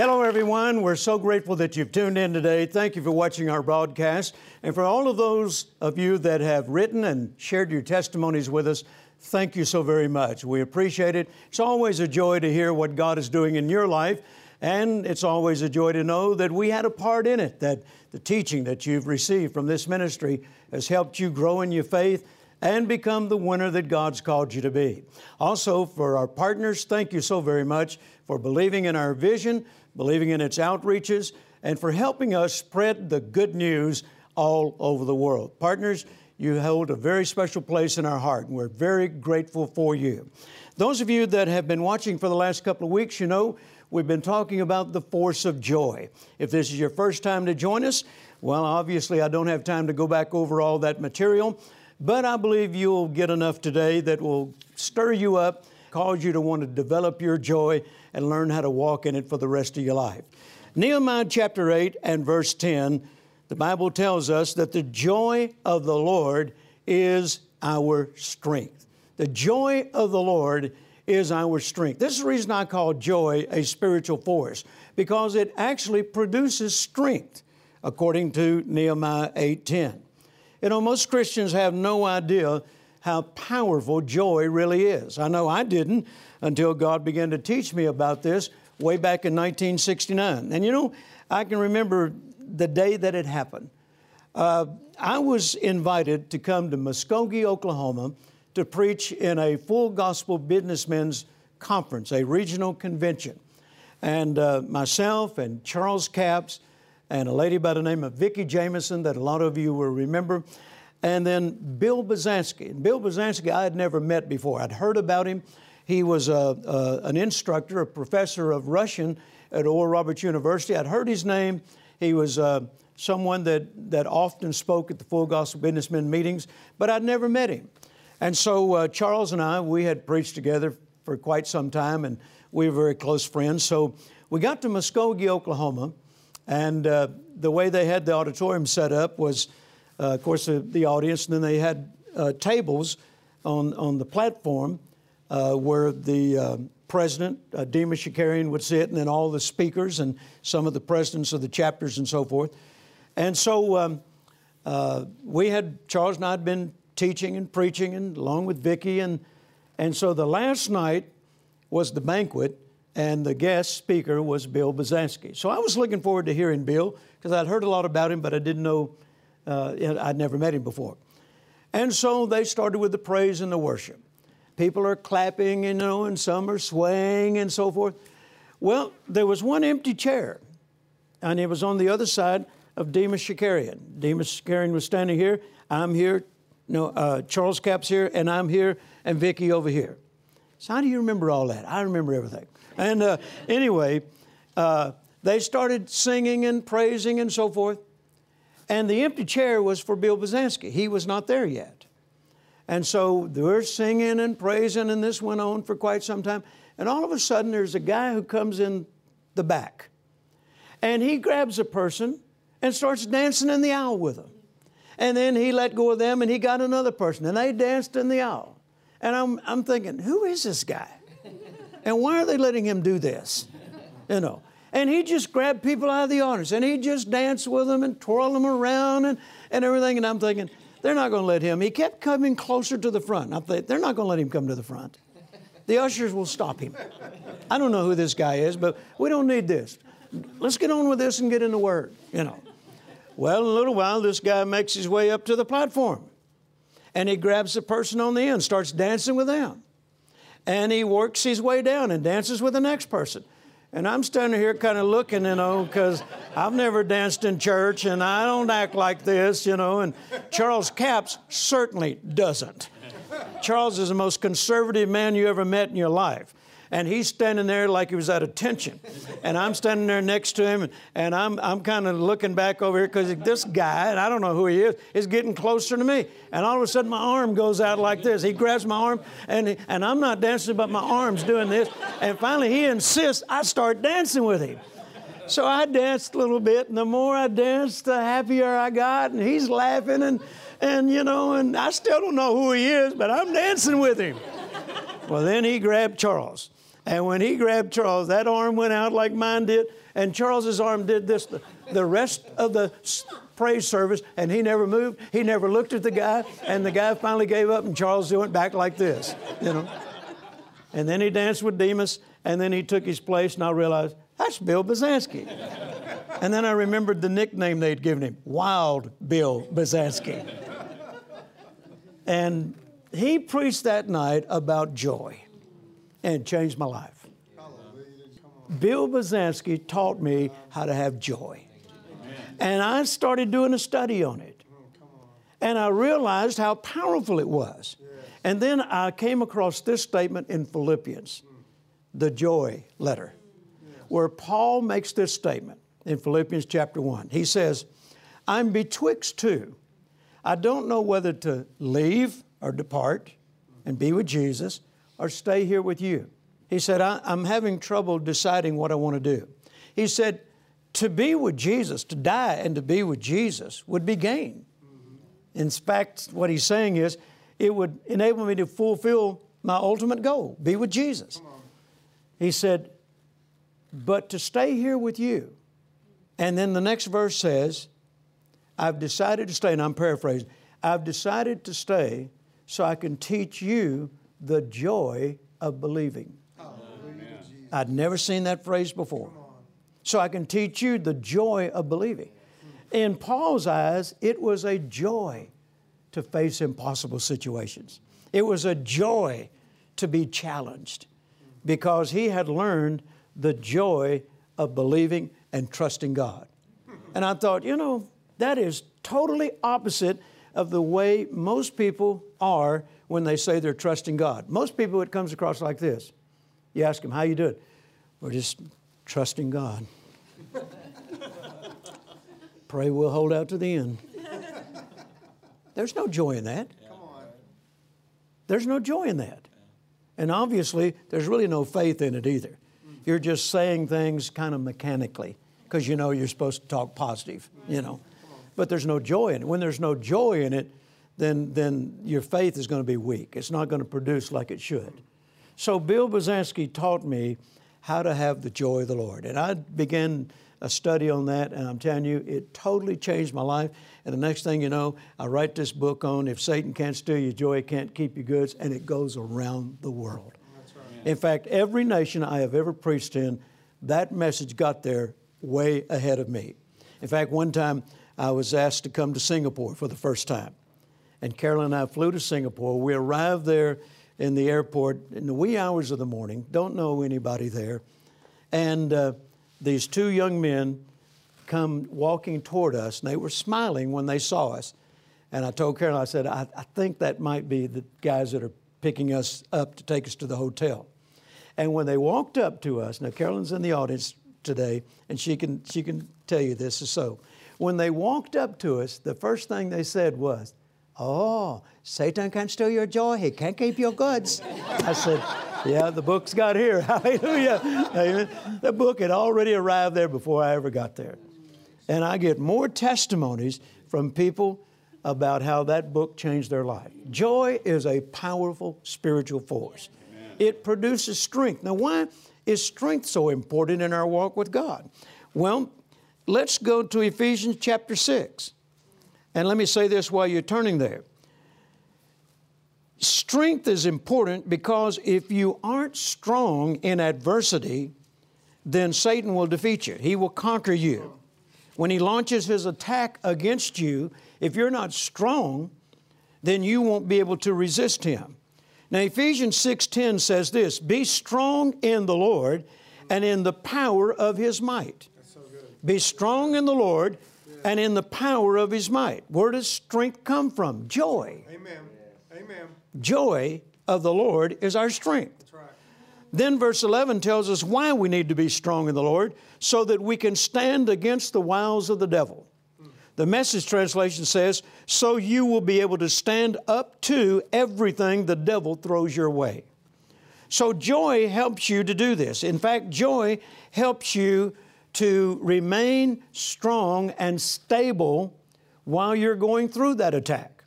Hello, everyone. We're so grateful that you've tuned in today. Thank you for watching our broadcast. And for all of those of you that have written and shared your testimonies with us, thank you so very much. We appreciate it. It's always a joy to hear what God is doing in your life. And it's always a joy to know that we had a part in it, that the teaching that you've received from this ministry has helped you grow in your faith and become the winner that God's called you to be. Also, for our partners, thank you so very much for believing in our vision, believing in its outreaches, and for helping us spread the good news all over the world. Partners, you hold a very special place in our heart, and we're very grateful for you. Those of you that have been watching for the last couple of weeks, you know we've been talking about the force of joy. If this is your first time to join us, well, obviously I don't have time to go back over all that material, but I believe you'll get enough today that will stir you up, cause you to want to develop your joy and learn how to walk in it for the rest of your life. Nehemiah chapter 8 and verse 10, the Bible tells us that the joy of the Lord is our strength. The joy of the Lord is our strength. This is the reason I call joy a spiritual force, because it actually produces strength, according to Nehemiah 8:10. You know, most Christians have no idea how powerful joy really is. I know I didn't until God began to teach me about this way back in 1969. And you know, I can remember the day that it happened. Uh, I was invited to come to Muskogee, Oklahoma, to preach in a full gospel businessmen's conference, a regional convention. And uh, myself and Charles Capps and a lady by the name of Vicki Jamison that a lot of you will remember, and then Bill Basansky. And Bill Basansky I had never met before. I'd heard about him. He was a, a, an instructor, a professor of Russian at Oral Roberts University. I'd heard his name. He was uh, someone that, that often spoke at the Full Gospel Businessmen meetings, but I'd never met him. And so uh, Charles and I, we had preached together for quite some time, and we were very close friends. So we got to Muskogee, Oklahoma, and uh, the way they had the auditorium set up was, of course, the, the, audience, and then they had uh, tables on, on the platform uh, where the uh, president, uh, Demos Shakarian, would sit, and then all the speakers and some of the presidents of the chapters and so forth. And so um, we had, Charles and I had been teaching and preaching, and along with Vicki. And, and so the last night was the banquet, and the guest speaker was Bill Basansky. So I was looking forward to hearing Bill because I'd heard a lot about him, but I didn't know, uh, I'd never met him before. And so they started with the praise and the worship. People are clapping, you know, and some are swaying and so forth. Well, there was one empty chair, and it was on the other side of Demos Shakarian. Demos Shakarian was standing here. I'm here no, uh, Charles Capps here, and I'm here, and Vicki over here. So how do you remember all that? I remember everything. And uh, anyway, uh, they started singing and praising and so forth. And the empty chair was for Bill Basansky. He was not there yet. And so they're singing and praising, and this went on for quite some time. And all of a sudden, there's a guy who comes in the back. And he grabs a person and starts dancing in the aisle with them. And then he let go of them and he got another person and they danced in the aisle. And I'm, I'm thinking, who is this guy? And why are they letting him do this? You know. And he just grabbed people out of the audience and he just danced with them and twirled them around and, and everything. And I'm thinking, they're not going to let him. He kept coming closer to the front. I thought, they're not going to let him come to the front. The ushers will stop him. I don't know who this guy is, but we don't need this. Let's get on with this and get in the Word, you know. Well, in a little while, this guy makes his way up to the platform. And he grabs the person on the end, starts dancing with them. And he works his way down and dances with the next person. And I'm standing here kind of looking, you know, because I've never danced in church and I don't act like this, you know. And Charles Capps certainly doesn't. Charles is the most conservative man you ever met in your life and he's standing there like he was at attention. And I'm standing there next to him, and, and I'm, I'm kind of looking back over here because this guy, and I don't know who he is, is getting closer to me. And all of a sudden, my arm goes out like this. He grabs my arm, and, and I'm not dancing, but my arm's doing this. And finally, he insists I start dancing with him. So I danced a little bit, and the more I danced, the happier I got. And he's laughing, and, and you know, and I still don't know who he is, but I'm dancing with him. Well, then he grabbed Charles. And when he grabbed Charles, that arm went out like mine did, And Charles's arm did this the, the rest of the praise service, and he never moved. He never looked at the guy, and the guy finally gave up, and Charles went back like this, you know. And then he danced with Demos, and then he took his place, and I realized that's Bill Basansky. and then I remembered the nickname they'd given him Wild Bill Basansky. and he preached that night about joy, and it changed my life. Bill Basansky taught me how to have joy. And I started doing a study on it. And I realized how powerful it was. And then I came across this statement in Philippians, the joy letter, where Paul makes this statement in Philippians chapter 1. He says, I'm betwixt two. I don't know whether to leave or depart and be with Jesus or stay here with you. He said, I'm having trouble deciding what I want to do. He said, to be with Jesus, to die and to be with Jesus would be gain. In fact, what he's saying is, it would enable me to fulfill my ultimate goal, be with Jesus. He said, but to stay here with you. And then the next verse says, I've decided to stay, and I'm paraphrasing, I've decided to stay so I can teach you the joy of believing. I'd never seen that phrase before. So I can teach you the joy of believing. In Paul's eyes, it was a joy to face impossible situations. It was a joy to be challenged because he had learned the joy of believing and trusting God. And I thought, you know, that is totally opposite of the way most people are when they say they're trusting God. Most people, it comes across like this you ask them, how you doing? We're just trusting God. Pray we'll hold out to the end. There's no joy in that. There's no joy in that. And obviously, there's really no faith in it either. Mm. You're just saying things kind of mechanically because you know you're supposed to talk positive, you know. But there's no joy in it. When there's no joy in it, then, then your faith is going to be weak. It's not going to produce like it should. So Bill Basansky taught me how to have the joy of the Lord. And I began a study on that, and I'm telling you, it totally changed my life. And the next thing you know, I write this book on If Satan Can't Steal Your Joy, Can't Keep Your Goods, and it goes around the world. Right. In fact, every nation I have ever preached in, that message got there way ahead of me. In fact, one time I was asked to come to Singapore for the first time. And Carolyn and I flew to Singapore. We arrived there in the airport in the wee hours of the morning, don't know anybody there. And uh, these two young men come walking toward us, and they were smiling when they saw us. And I told Carolyn, I said, I, I think that might be the guys that are picking us up to take us to the hotel. And when they walked up to us, now Carolyn's in the audience today, and she can, she can tell you this is so. When they walked up to us, the first thing they said was, Oh, Satan can't steal your joy. He can't keep your goods. I said, Yeah, the book's got here. Hallelujah. Amen. The book had already arrived there before I ever got there. And I get more testimonies from people about how that book changed their life. Joy is a powerful spiritual force, Amen. it produces strength. Now, why is strength so important in our walk with God? Well, let's go to Ephesians chapter 6. And let me say this while you're turning there. Strength is important because if you aren't strong in adversity, then Satan will defeat you. He will conquer you. When he launches his attack against you, if you're not strong, then you won't be able to resist him. Now Ephesians 6:10 says this, "Be strong in the Lord and in the power of his might." Be strong in the Lord and in the power of his might. Where does strength come from? Joy. Amen. Amen. Joy of the Lord is our strength. That's right. Then verse 11 tells us why we need to be strong in the Lord so that we can stand against the wiles of the devil. The message translation says, so you will be able to stand up to everything the devil throws your way. So joy helps you to do this. In fact, joy helps you to remain strong and stable while you're going through that attack.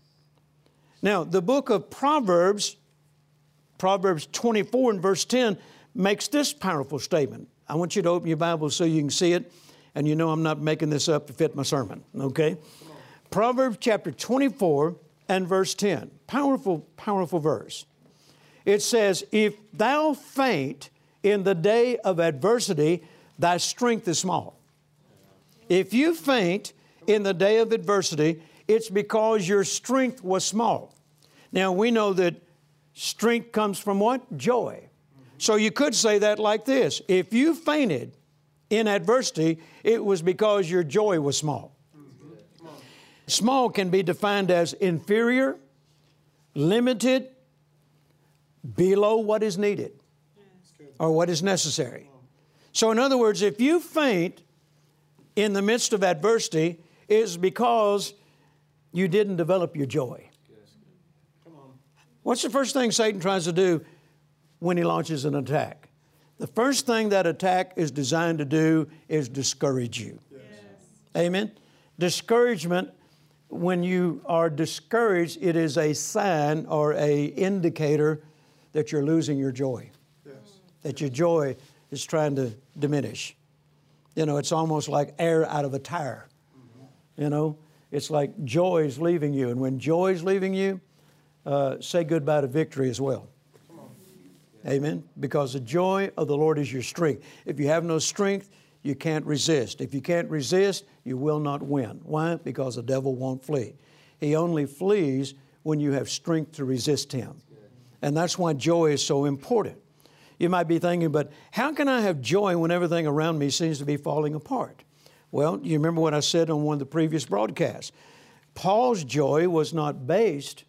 Now, the book of Proverbs, Proverbs 24 and verse 10, makes this powerful statement. I want you to open your Bible so you can see it, and you know I'm not making this up to fit my sermon, okay? Proverbs chapter 24 and verse 10. Powerful, powerful verse. It says, If thou faint in the day of adversity, thy strength is small. If you faint in the day of adversity, it's because your strength was small. Now we know that strength comes from what? Joy. So you could say that like this If you fainted in adversity, it was because your joy was small. Small can be defined as inferior, limited, below what is needed or what is necessary. So, in other words, if you faint in the midst of adversity, it's because you didn't develop your joy. What's the first thing Satan tries to do when he launches an attack? The first thing that attack is designed to do is discourage you. Yes. Amen. Discouragement when you are discouraged, it is a sign or a indicator that you're losing your joy. Yes. That your joy is trying to diminish. You know, it's almost like air out of a tire. You know, it's like joy is leaving you. And when joy is leaving you, uh, say goodbye to victory as well. Amen. Because the joy of the Lord is your strength. If you have no strength, you can't resist. If you can't resist, you will not win. Why? Because the devil won't flee. He only flees when you have strength to resist him. And that's why joy is so important. You might be thinking, but how can I have joy when everything around me seems to be falling apart? Well, you remember what I said on one of the previous broadcasts. Paul's joy was not based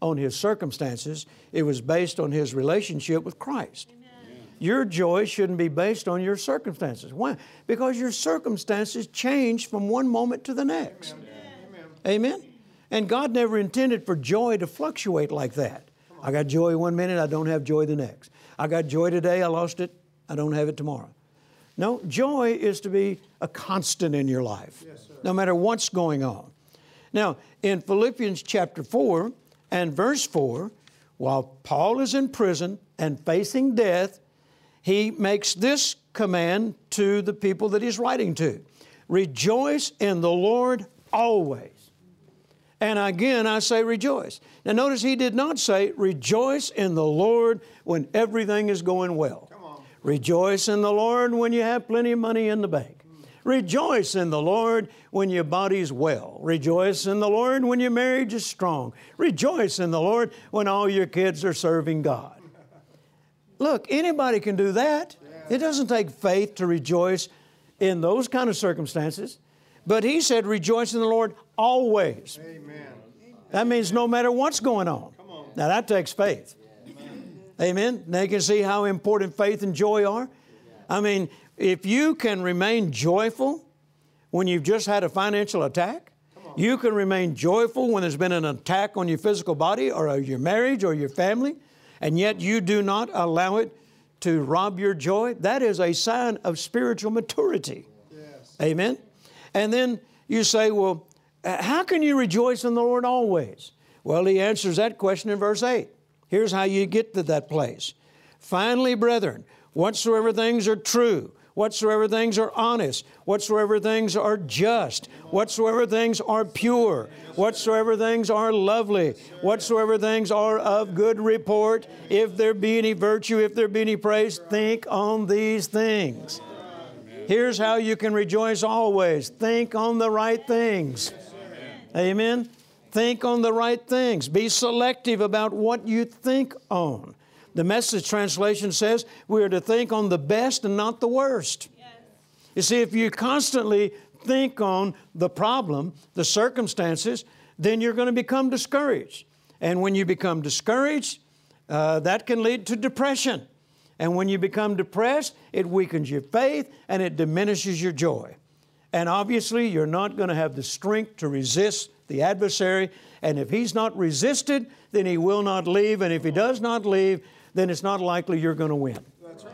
on his circumstances, it was based on his relationship with Christ. Amen. Your joy shouldn't be based on your circumstances. Why? Because your circumstances change from one moment to the next. Amen. Amen. And God never intended for joy to fluctuate like that. I got joy one minute, I don't have joy the next. I got joy today, I lost it, I don't have it tomorrow. No, joy is to be a constant in your life, yes, no matter what's going on. Now, in Philippians chapter 4, and verse 4, while Paul is in prison and facing death, he makes this command to the people that he's writing to Rejoice in the Lord always. And again, I say rejoice. Now, notice he did not say rejoice in the Lord when everything is going well. Rejoice in the Lord when you have plenty of money in the bank. Rejoice in the Lord when your body's well. Rejoice in the Lord when your marriage is strong. Rejoice in the Lord when all your kids are serving God. Look, anybody can do that. It doesn't take faith to rejoice in those kind of circumstances. But he said, rejoice in the Lord always. Amen. That means no matter what's going on. on. Now that takes faith. Amen. Amen. Now you can see how important faith and joy are. I mean, if you can remain joyful when you've just had a financial attack, you can remain joyful when there's been an attack on your physical body or your marriage or your family, and yet you do not allow it to rob your joy. That is a sign of spiritual maturity. Yes. Amen. And then you say, well, how can you rejoice in the Lord always? Well, he answers that question in verse 8. Here's how you get to that place. Finally, brethren, whatsoever things are true, whatsoever things are honest, whatsoever things are just, whatsoever things are pure, whatsoever things are lovely, whatsoever things are of good report, if there be any virtue, if there be any praise, think on these things. Here's how you can rejoice always think on the right things. Amen. Think on the right things. Be selective about what you think on. The message translation says we are to think on the best and not the worst. Yes. You see, if you constantly think on the problem, the circumstances, then you're going to become discouraged. And when you become discouraged, uh, that can lead to depression. And when you become depressed, it weakens your faith and it diminishes your joy. And obviously, you're not going to have the strength to resist the adversary. And if he's not resisted, then he will not leave. And if he does not leave, then it's not likely you're going to win. That's right.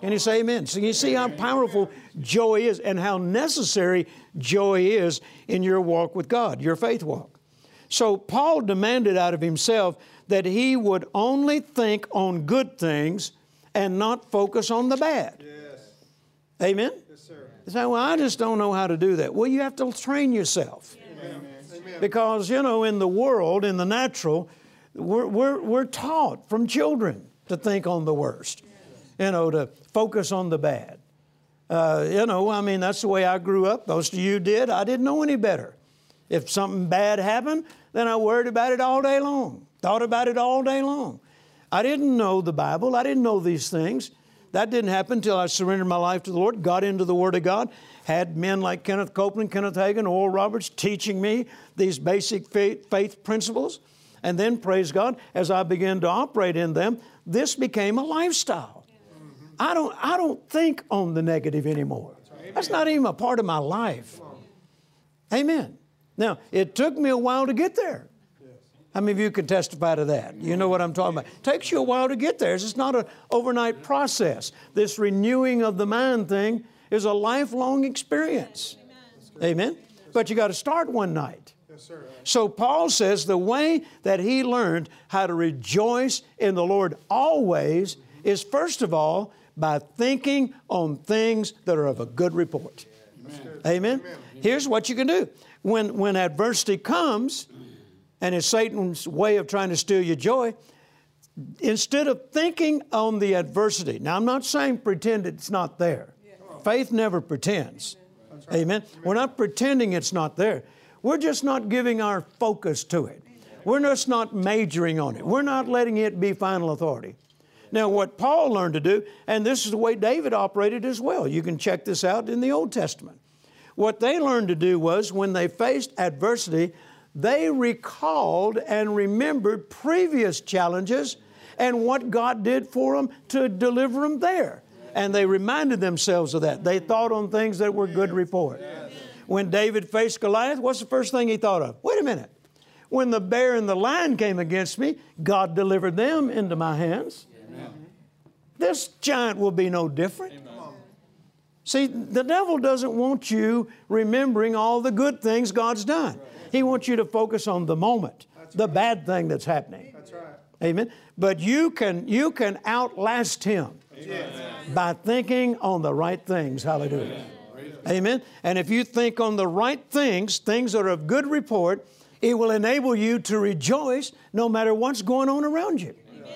Can you say amen? So you see how powerful joy is and how necessary joy is in your walk with God, your faith walk. So Paul demanded out of himself that he would only think on good things and not focus on the bad. Yes. Amen? Yes, sir. You say, well, I just don't know how to do that. Well, you have to train yourself. Amen. Because, you know, in the world, in the natural, we're, we're, we're taught from children to think on the worst, you know, to focus on the bad. Uh, you know, I mean, that's the way I grew up. Most of you did. I didn't know any better. If something bad happened, then I worried about it all day long, thought about it all day long. I didn't know the Bible, I didn't know these things. That didn't happen until I surrendered my life to the Lord, got into the Word of God, had men like Kenneth Copeland, Kenneth Hagin, Oral Roberts teaching me these basic faith, faith principles. And then, praise God, as I began to operate in them, this became a lifestyle. Mm-hmm. I don't, I don't think on the negative anymore. That's not even a part of my life. Amen. Now, it took me a while to get there. How many of you can testify to that? You know what I'm talking about. It takes you a while to get there. It's not an overnight process. This renewing of the mind thing is a lifelong experience. Amen. But you got to start one night. So Paul says the way that he learned how to rejoice in the Lord always is first of all by thinking on things that are of a good report. Amen. Amen. Here's what you can do. When when adversity comes, and it's Satan's way of trying to steal your joy, instead of thinking on the adversity, now I'm not saying pretend it's not there. Faith never pretends. Amen. We're not pretending it's not there. We're just not giving our focus to it. We're just not majoring on it. We're not letting it be final authority. Now, what Paul learned to do, and this is the way David operated as well, you can check this out in the Old Testament. What they learned to do was when they faced adversity, they recalled and remembered previous challenges and what God did for them to deliver them there. And they reminded themselves of that. They thought on things that were good report. When David faced Goliath, what's the first thing he thought of? Wait a minute. When the bear and the lion came against me, God delivered them into my hands. Amen. This giant will be no different. Amen. See, the devil doesn't want you remembering all the good things God's done. He wants you to focus on the moment, that's the right. bad thing that's happening. That's right. Amen. But you can you can outlast him Amen. by thinking on the right things. Hallelujah. Amen. Amen. And if you think on the right things, things that are of good report, it will enable you to rejoice no matter what's going on around you. Amen.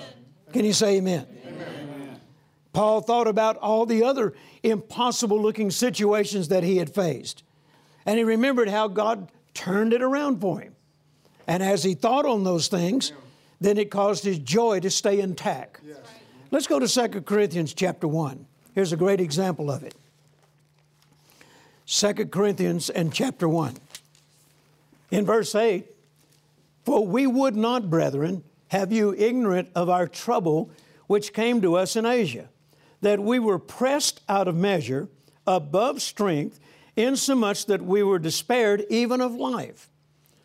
Can you say amen? amen? Paul thought about all the other impossible looking situations that he had faced. And he remembered how God turned it around for him. And as he thought on those things, then it caused his joy to stay intact. Yes. Let's go to 2 Corinthians chapter 1. Here's a great example of it. 2 Corinthians and chapter 1. In verse 8, For we would not, brethren, have you ignorant of our trouble which came to us in Asia, that we were pressed out of measure, above strength, insomuch that we were despaired even of life.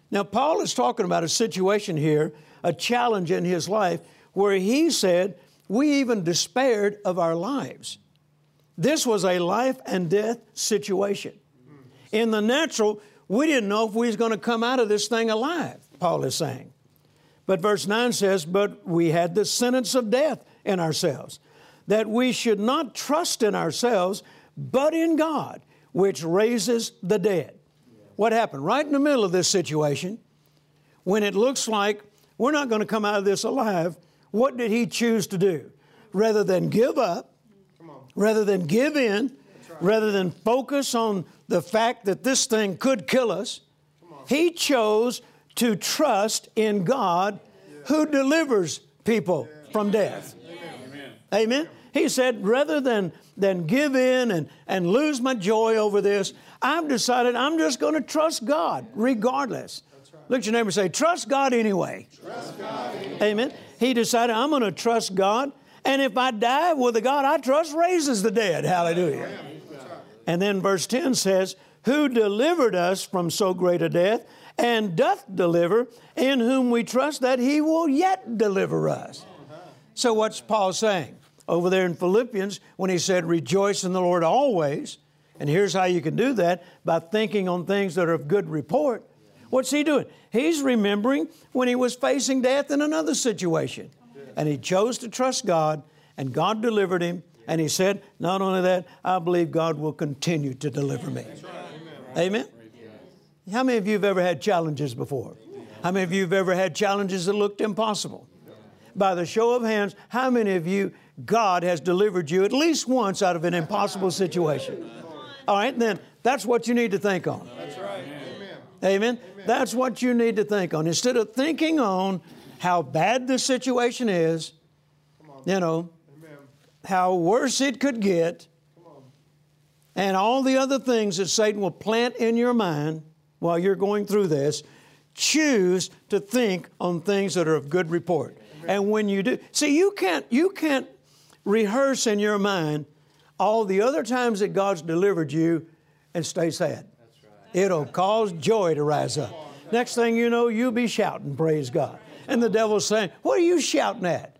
Now, Paul is talking about a situation here, a challenge in his life, where he said, We even despaired of our lives. This was a life and death situation. In the natural, we didn't know if we was going to come out of this thing alive, Paul is saying. But verse 9 says, But we had the sentence of death in ourselves, that we should not trust in ourselves, but in God, which raises the dead. What happened? Right in the middle of this situation, when it looks like we're not going to come out of this alive, what did he choose to do? Rather than give up, rather than give in, right. rather than focus on the fact that this thing could kill us, he chose to trust in God who delivers people from death. Amen. Amen. He said, rather than, than give in and, and lose my joy over this, I've decided I'm just going to trust God regardless. Right. Look at your neighbor and say, Trust God anyway. Trust God anyway. Amen. He decided, I'm going to trust God. And if I die, well, the God I trust raises the dead. Hallelujah. And then verse 10 says, Who delivered us from so great a death, and doth deliver, in whom we trust that he will yet deliver us. So, what's Paul saying? Over there in Philippians when he said, Rejoice in the Lord always. And here's how you can do that by thinking on things that are of good report. What's he doing? He's remembering when he was facing death in another situation. And he chose to trust God, and God delivered him, And he said, Not only that, I believe God will continue to deliver me. Amen. How many of you have ever had challenges before? How many of you have ever had challenges that looked impossible? By the show of hands, how many of you, God has delivered you at least once out of an impossible situation? All right, then that's what you need to think on. That's right. Amen. Amen. That's what you need to think on. Instead of thinking on how bad the situation is, you know, Amen. how worse it could get, and all the other things that Satan will plant in your mind while you're going through this, choose to think on things that are of good report. And when you do, see, you can't, you can't rehearse in your mind all the other times that God's delivered you and stay sad. Right. It'll cause joy to rise up. Next thing you know, you'll be shouting, praise God. And the devil's saying, What are you shouting at?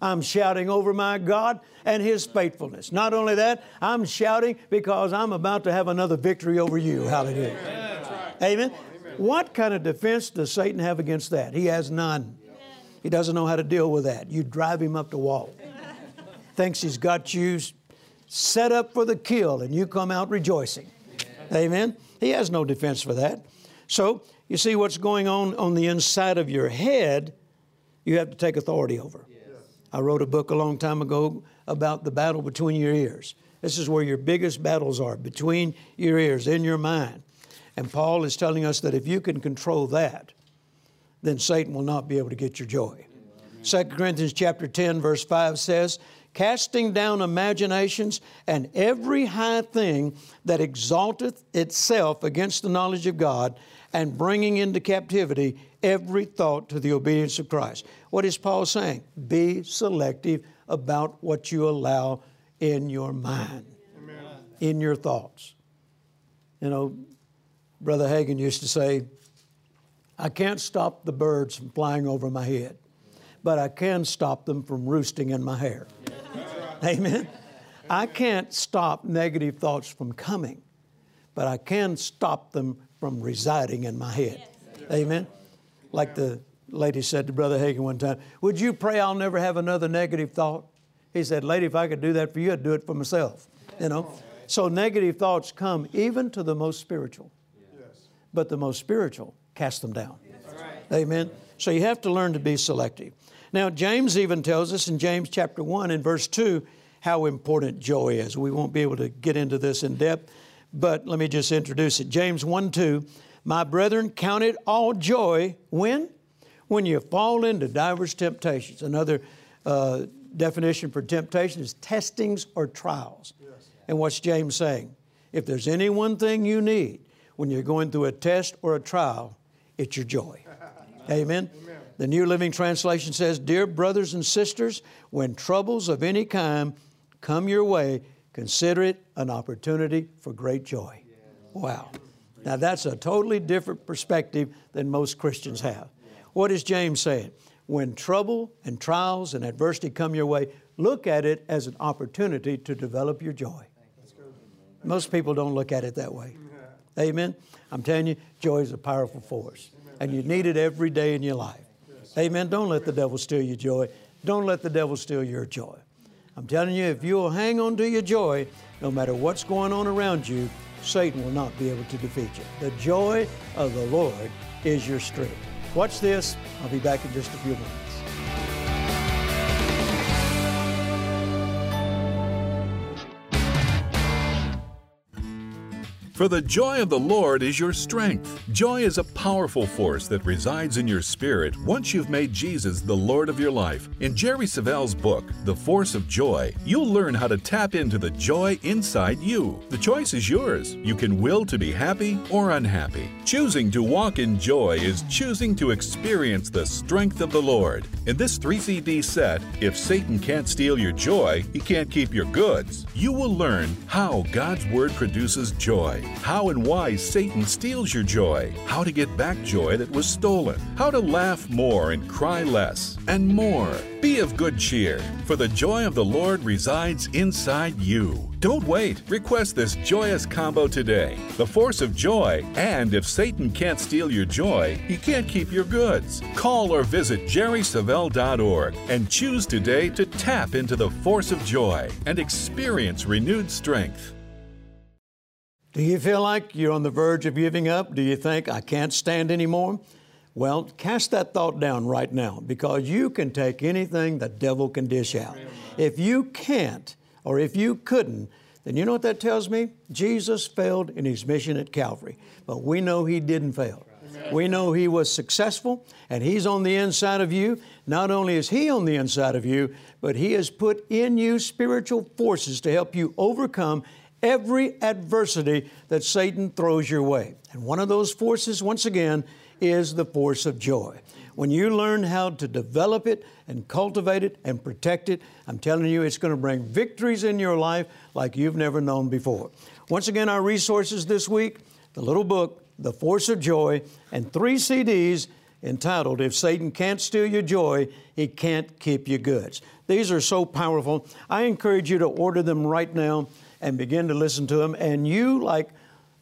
I'm shouting over my God and His faithfulness. Not only that, I'm shouting because I'm about to have another victory over you. Hallelujah. Amen. Amen. What kind of defense does Satan have against that? He has none. He doesn't know how to deal with that. You drive him up the wall. Thinks he's got you set up for the kill and you come out rejoicing. Amen. He has no defense for that. So, you see what's going on on the inside of your head, you have to take authority over. Yes. I wrote a book a long time ago about the battle between your ears. This is where your biggest battles are between your ears, in your mind. And Paul is telling us that if you can control that, then Satan will not be able to get your joy. 2 Corinthians chapter 10 verse 5 says, casting down imaginations and every high thing that exalteth itself against the knowledge of God, and bringing into captivity every thought to the obedience of Christ. What is Paul saying? Be selective about what you allow in your mind, Amen. in your thoughts. You know, Brother Hagin used to say, I can't stop the birds from flying over my head, but I can stop them from roosting in my hair. Amen. I can't stop negative thoughts from coming, but I can stop them from residing in my head. Amen. Like the lady said to Brother Hagin one time, Would you pray I'll never have another negative thought? He said, Lady, if I could do that for you, I'd do it for myself. You know? So negative thoughts come even to the most spiritual. But the most spiritual cast them down. Amen. So you have to learn to be selective. Now, James even tells us in James chapter 1 and verse 2 how important joy is. We won't be able to get into this in depth, but let me just introduce it. James 1 2, my brethren, count it all joy when? When you fall into diverse temptations. Another uh, definition for temptation is testings or trials. Yes. And what's James saying? If there's any one thing you need when you're going through a test or a trial, it's your joy. Amen. Amen. The New Living Translation says, Dear brothers and sisters, when troubles of any kind come your way, consider it an opportunity for great joy. Wow. Now that's a totally different perspective than most Christians have. What is James saying? When trouble and trials and adversity come your way, look at it as an opportunity to develop your joy. Most people don't look at it that way. Amen. I'm telling you, joy is a powerful force, and you need it every day in your life. Amen. Don't let the devil steal your joy. Don't let the devil steal your joy. I'm telling you, if you'll hang on to your joy, no matter what's going on around you, Satan will not be able to defeat you. The joy of the Lord is your strength. Watch this. I'll be back in just a few minutes. For the joy of the Lord is your strength. Joy is a powerful force that resides in your spirit once you've made Jesus the Lord of your life. In Jerry Savelle's book, The Force of Joy, you'll learn how to tap into the joy inside you. The choice is yours. You can will to be happy or unhappy. Choosing to walk in joy is choosing to experience the strength of the Lord. In this 3 CD set, if Satan can't steal your joy, he can't keep your goods. You will learn how God's Word produces joy how and why Satan steals your joy, how to get back joy that was stolen, how to laugh more and cry less, and more. Be of good cheer, for the joy of the Lord resides inside you. Don't wait. Request this joyous combo today the force of joy, and if Satan can't steal your joy, he can't keep your goods. Call or visit jerrysavelle.org and choose today to tap into the force of joy and experience renewed strength. Do you feel like you're on the verge of giving up? Do you think, I can't stand anymore? Well, cast that thought down right now because you can take anything the devil can dish out. If you can't, or if you couldn't, then you know what that tells me? Jesus failed in his mission at Calvary. But we know he didn't fail. We know he was successful and he's on the inside of you. Not only is he on the inside of you, but he has put in you spiritual forces to help you overcome every adversity that Satan throws your way. And one of those forces, once again, is the force of joy. When you learn how to develop it and cultivate it and protect it, I'm telling you, it's going to bring victories in your life like you've never known before. Once again, our resources this week the little book, The Force of Joy, and three CDs entitled If Satan Can't Steal Your Joy, He Can't Keep Your Goods. These are so powerful. I encourage you to order them right now and begin to listen to them. And you, like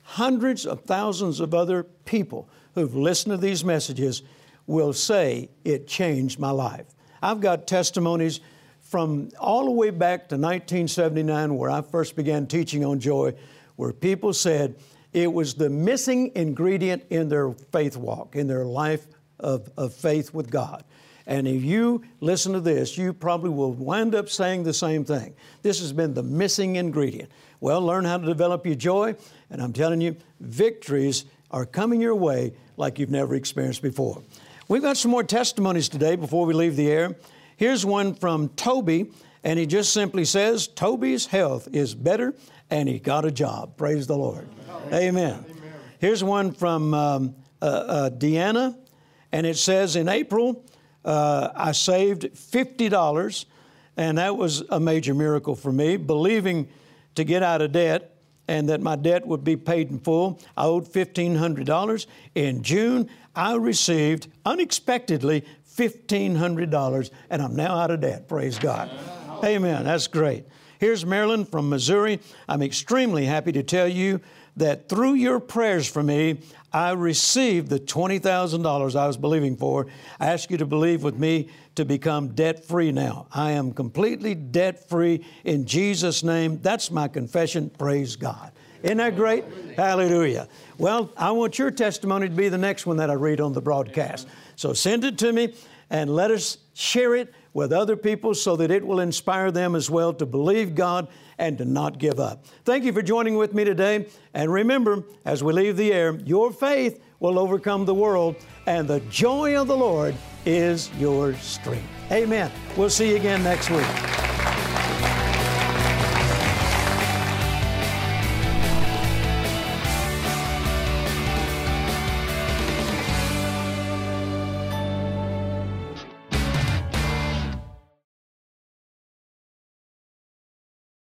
hundreds of thousands of other people, who've listened to these messages will say, It changed my life. I've got testimonies from all the way back to 1979, where I first began teaching on joy, where people said it was the missing ingredient in their faith walk, in their life of, of faith with God. And if you listen to this, you probably will wind up saying the same thing. This has been the missing ingredient. Well, learn how to develop your joy, and I'm telling you, victories are coming your way like you've never experienced before. We've got some more testimonies today before we leave the air. Here's one from Toby, and he just simply says, Toby's health is better and he got a job. Praise the Lord. Amen. Amen. Here's one from um, uh, uh, Deanna, and it says, In April, uh, I saved $50, and that was a major miracle for me, believing to get out of debt and that my debt would be paid in full. I owed $1,500. In June, I received unexpectedly $1,500, and I'm now out of debt. Praise God. Amen. That's great. Here's Marilyn from Missouri. I'm extremely happy to tell you that through your prayers for me, I received the $20,000 I was believing for. I ask you to believe with me to become debt free now. I am completely debt free in Jesus' name. That's my confession. Praise God. Isn't that great? Hallelujah. Well, I want your testimony to be the next one that I read on the broadcast. So send it to me and let us share it with other people so that it will inspire them as well to believe God and to not give up. Thank you for joining with me today. And remember, as we leave the air, your faith will overcome the world, and the joy of the Lord is your strength. Amen. We'll see you again next week.